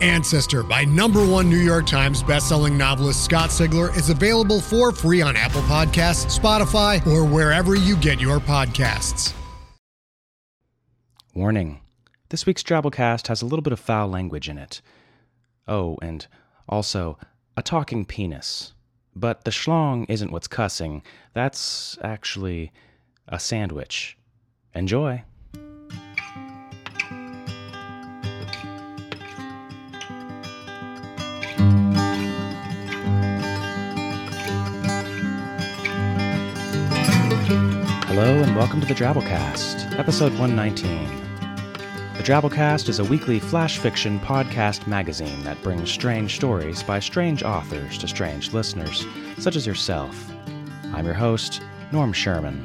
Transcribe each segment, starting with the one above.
Ancestor by number one New York Times bestselling novelist Scott Sigler is available for free on Apple Podcasts, Spotify, or wherever you get your podcasts. Warning this week's Drabblecast has a little bit of foul language in it. Oh, and also a talking penis. But the schlong isn't what's cussing, that's actually a sandwich. Enjoy. Hello and welcome to the Drabblecast, episode 119. The Drabblecast is a weekly flash fiction podcast magazine that brings strange stories by strange authors to strange listeners, such as yourself. I'm your host, Norm Sherman.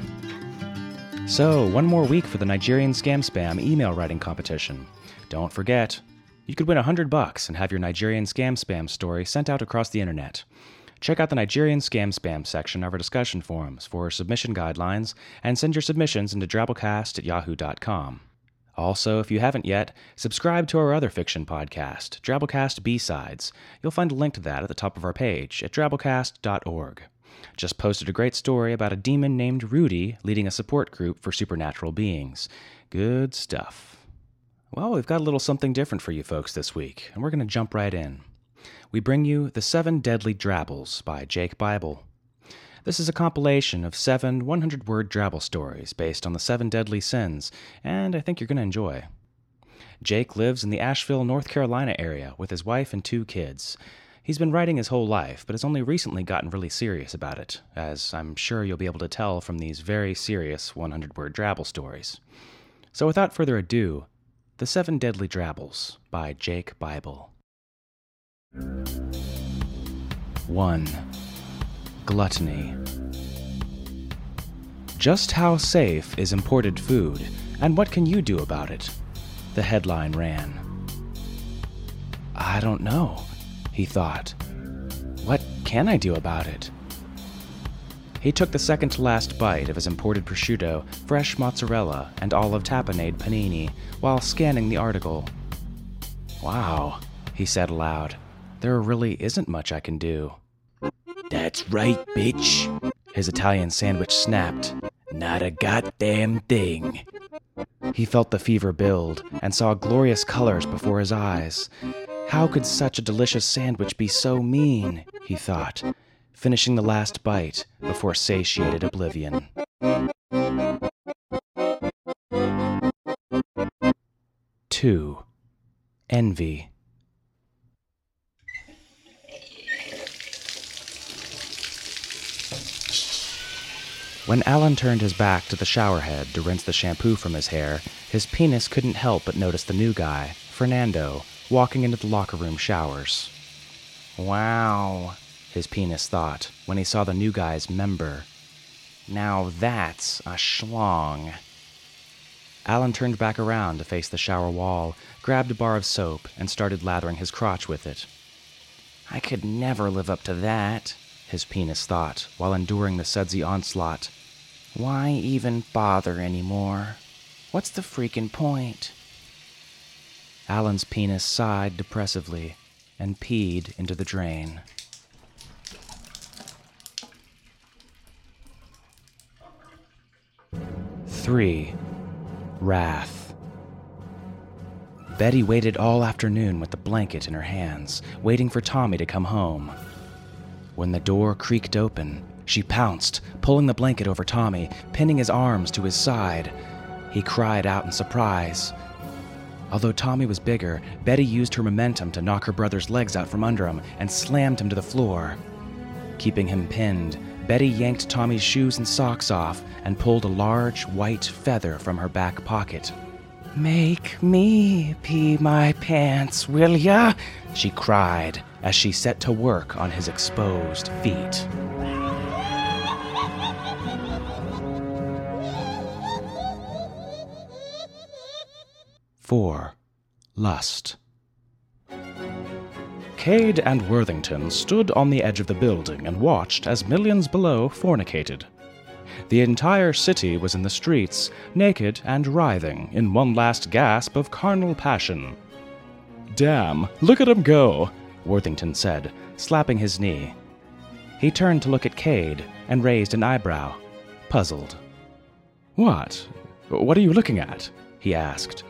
So, one more week for the Nigerian Scam Spam email writing competition. Don't forget, you could win 100 bucks and have your Nigerian Scam Spam story sent out across the internet. Check out the Nigerian Scam Spam section of our discussion forums for submission guidelines and send your submissions into drabblecast at yahoo.com. Also, if you haven't yet, subscribe to our other fiction podcast, Drabblecast B-Sides. You'll find a link to that at the top of our page at drabblecast.org. Just posted a great story about a demon named Rudy leading a support group for supernatural beings. Good stuff. Well, we've got a little something different for you folks this week, and we're going to jump right in we bring you The Seven Deadly Drabbles by Jake Bible. This is a compilation of seven 100 word drabble stories based on the seven deadly sins, and I think you're going to enjoy. Jake lives in the Asheville, North Carolina area with his wife and two kids. He's been writing his whole life, but has only recently gotten really serious about it, as I'm sure you'll be able to tell from these very serious 100 word drabble stories. So without further ado, The Seven Deadly Drabbles by Jake Bible. 1. Gluttony. Just how safe is imported food, and what can you do about it? The headline ran. I don't know, he thought. What can I do about it? He took the second to last bite of his imported prosciutto, fresh mozzarella, and olive tapenade panini while scanning the article. Wow, he said aloud. There really isn't much I can do. That's right, bitch. His Italian sandwich snapped. Not a goddamn thing. He felt the fever build and saw glorious colors before his eyes. How could such a delicious sandwich be so mean? he thought, finishing the last bite before satiated oblivion. Two. Envy. When Alan turned his back to the shower head to rinse the shampoo from his hair, his penis couldn't help but notice the new guy, Fernando, walking into the locker room showers. Wow, his penis thought when he saw the new guy's member. Now that's a schlong. Alan turned back around to face the shower wall, grabbed a bar of soap, and started lathering his crotch with it. I could never live up to that, his penis thought, while enduring the sudsy onslaught. Why even bother anymore? What's the freaking point? Alan's penis sighed depressively and peed into the drain. Three. Wrath. Betty waited all afternoon with the blanket in her hands, waiting for Tommy to come home. When the door creaked open, she pounced, pulling the blanket over Tommy, pinning his arms to his side. He cried out in surprise. Although Tommy was bigger, Betty used her momentum to knock her brother's legs out from under him and slammed him to the floor. Keeping him pinned, Betty yanked Tommy's shoes and socks off and pulled a large white feather from her back pocket. Make me pee my pants, will ya? She cried as she set to work on his exposed feet. Four. Lust. Cade and Worthington stood on the edge of the building and watched as millions below fornicated. The entire city was in the streets, naked and writhing in one last gasp of carnal passion. Damn, look at him go! Worthington said, slapping his knee. He turned to look at Cade and raised an eyebrow, puzzled. What? What are you looking at? he asked.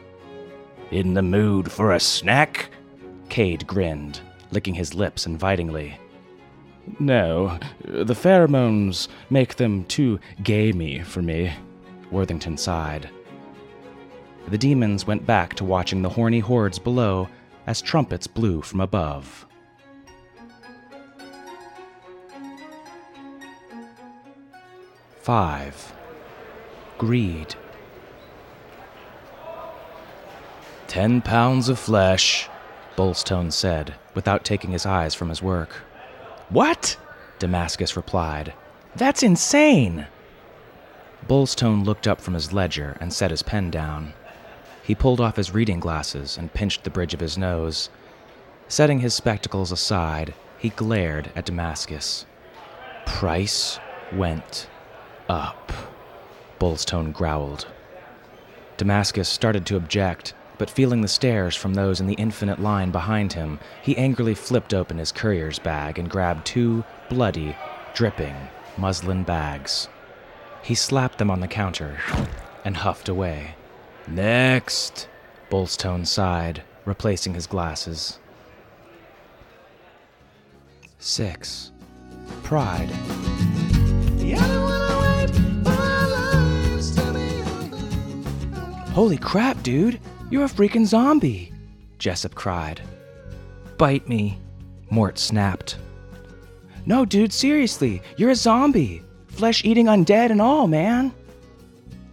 In the mood for a snack? Cade grinned, licking his lips invitingly. No, the pheromones make them too gamey for me, Worthington sighed. The demons went back to watching the horny hordes below as trumpets blew from above. Five. Greed. Ten pounds of flesh, Bullstone said, without taking his eyes from his work. What? Damascus replied. That's insane! Bullstone looked up from his ledger and set his pen down. He pulled off his reading glasses and pinched the bridge of his nose. Setting his spectacles aside, he glared at Damascus. Price went up, Bullstone growled. Damascus started to object, but feeling the stares from those in the infinite line behind him, he angrily flipped open his courier's bag and grabbed two bloody, dripping muslin bags. He slapped them on the counter and huffed away. Next, Bullstone sighed, replacing his glasses. Six. Pride. Holy crap, dude! You're a freaking zombie! Jessup cried. Bite me, Mort snapped. No, dude, seriously, you're a zombie! Flesh eating undead and all, man!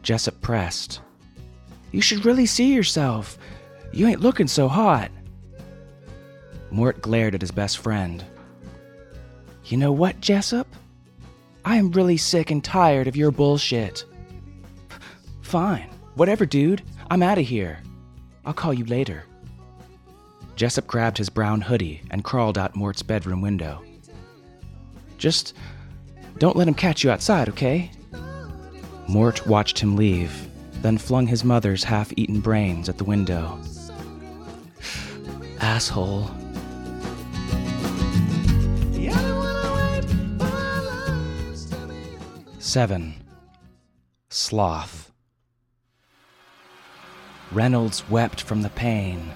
Jessup pressed. You should really see yourself. You ain't looking so hot. Mort glared at his best friend. You know what, Jessup? I am really sick and tired of your bullshit. Fine. Whatever, dude. I'm out of here. I'll call you later. Jessup grabbed his brown hoodie and crawled out Mort's bedroom window. Just don't let him catch you outside, okay? Mort watched him leave, then flung his mother's half eaten brains at the window. Asshole. Seven. Sloth. Reynolds wept from the pain.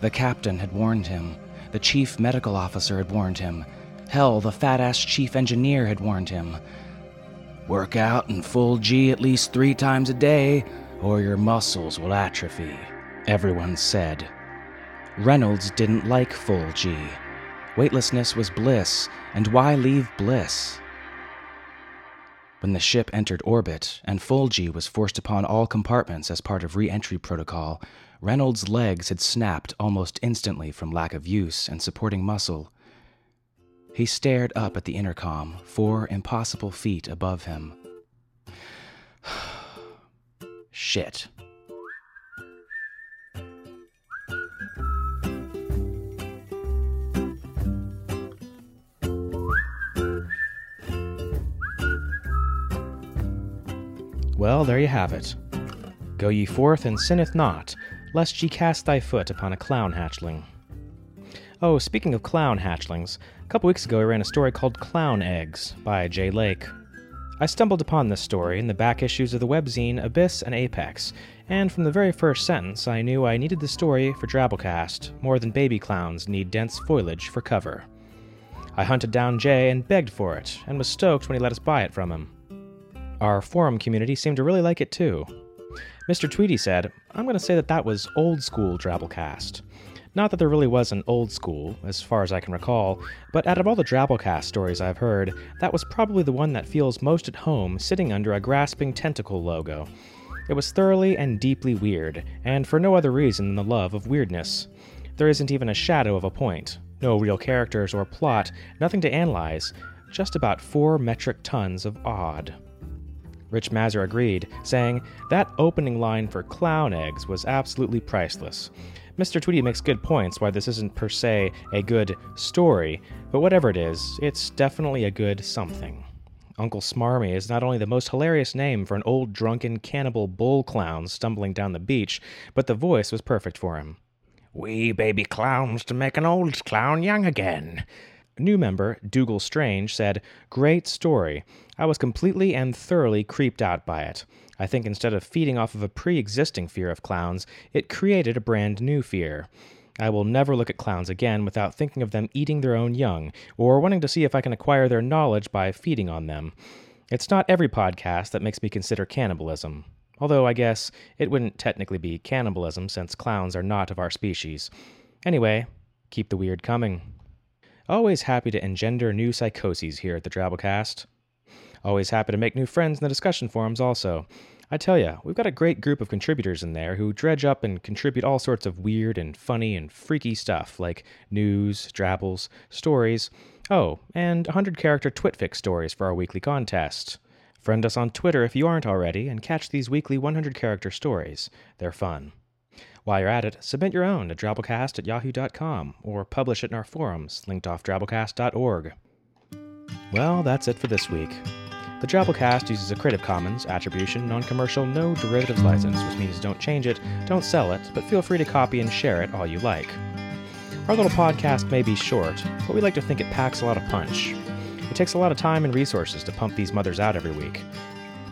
The captain had warned him. The chief medical officer had warned him. Hell, the fat ass chief engineer had warned him. Work out in full G at least three times a day, or your muscles will atrophy, everyone said. Reynolds didn't like full G. Weightlessness was bliss, and why leave bliss? When the ship entered orbit and full G was forced upon all compartments as part of re entry protocol, Reynolds' legs had snapped almost instantly from lack of use and supporting muscle. He stared up at the intercom, four impossible feet above him. Shit. Well, there you have it. Go ye forth and sinneth not, lest ye cast thy foot upon a clown hatchling. Oh, speaking of clown hatchlings, a couple weeks ago I ran a story called Clown Eggs by Jay Lake. I stumbled upon this story in the back issues of the webzine Abyss and Apex, and from the very first sentence I knew I needed the story for Drabblecast more than baby clowns need dense foliage for cover. I hunted down Jay and begged for it, and was stoked when he let us buy it from him. Our forum community seemed to really like it too. Mr. Tweedy said, I'm going to say that that was old school Drabblecast. Not that there really was an old school, as far as I can recall, but out of all the Drabblecast stories I've heard, that was probably the one that feels most at home sitting under a grasping tentacle logo. It was thoroughly and deeply weird, and for no other reason than the love of weirdness. There isn't even a shadow of a point, no real characters or plot, nothing to analyze, just about four metric tons of odd. Rich Mazur agreed, saying, That opening line for clown eggs was absolutely priceless. Mr. Tweedy makes good points why this isn't per se a good story, but whatever it is, it's definitely a good something. Uncle Smarmy is not only the most hilarious name for an old drunken cannibal bull clown stumbling down the beach, but the voice was perfect for him. We baby clowns to make an old clown young again. New member, Dougal Strange, said, Great story. I was completely and thoroughly creeped out by it. I think instead of feeding off of a pre existing fear of clowns, it created a brand new fear. I will never look at clowns again without thinking of them eating their own young, or wanting to see if I can acquire their knowledge by feeding on them. It's not every podcast that makes me consider cannibalism. Although I guess it wouldn't technically be cannibalism since clowns are not of our species. Anyway, keep the weird coming. Always happy to engender new psychoses here at the Drabblecast. Always happy to make new friends in the discussion forums also. I tell ya, we've got a great group of contributors in there who dredge up and contribute all sorts of weird and funny and freaky stuff like news, drabbles, stories. Oh, and 100 character Twitfic stories for our weekly contest. Friend us on Twitter if you aren't already and catch these weekly 100 character stories. They're fun. While you're at it, submit your own to drabblecast at yahoo.com or publish it in our forums, linked off drabblecast.org. Well, that's it for this week. The Drabblecast uses a Creative Commons Attribution, Non Commercial, No Derivatives license, which means don't change it, don't sell it, but feel free to copy and share it all you like. Our little podcast may be short, but we like to think it packs a lot of punch. It takes a lot of time and resources to pump these mothers out every week.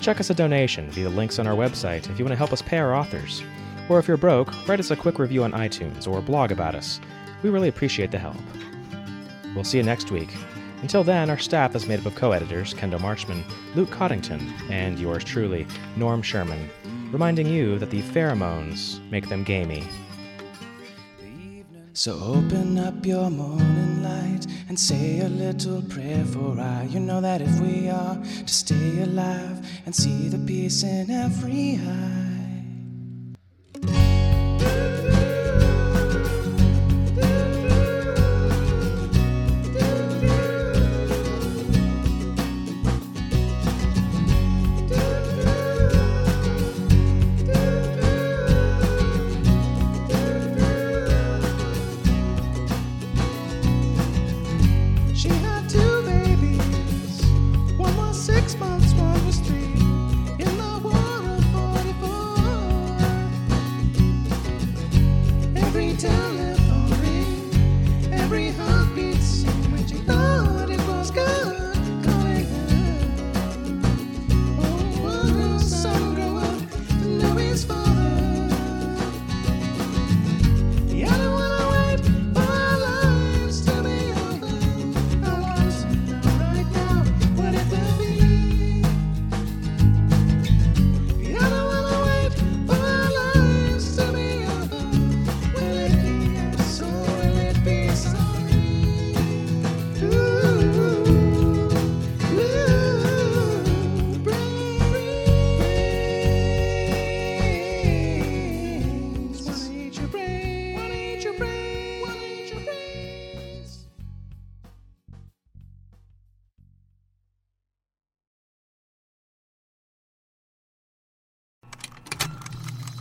Check us a donation via the links on our website if you want to help us pay our authors. Or if you're broke, write us a quick review on iTunes or blog about us. We really appreciate the help. We'll see you next week. Until then, our staff is made up of co editors Kendall Marchman, Luke Coddington, and yours truly, Norm Sherman, reminding you that the pheromones make them gamey. So open up your morning light and say a little prayer for I. You know that if we are to stay alive and see the peace in every eye.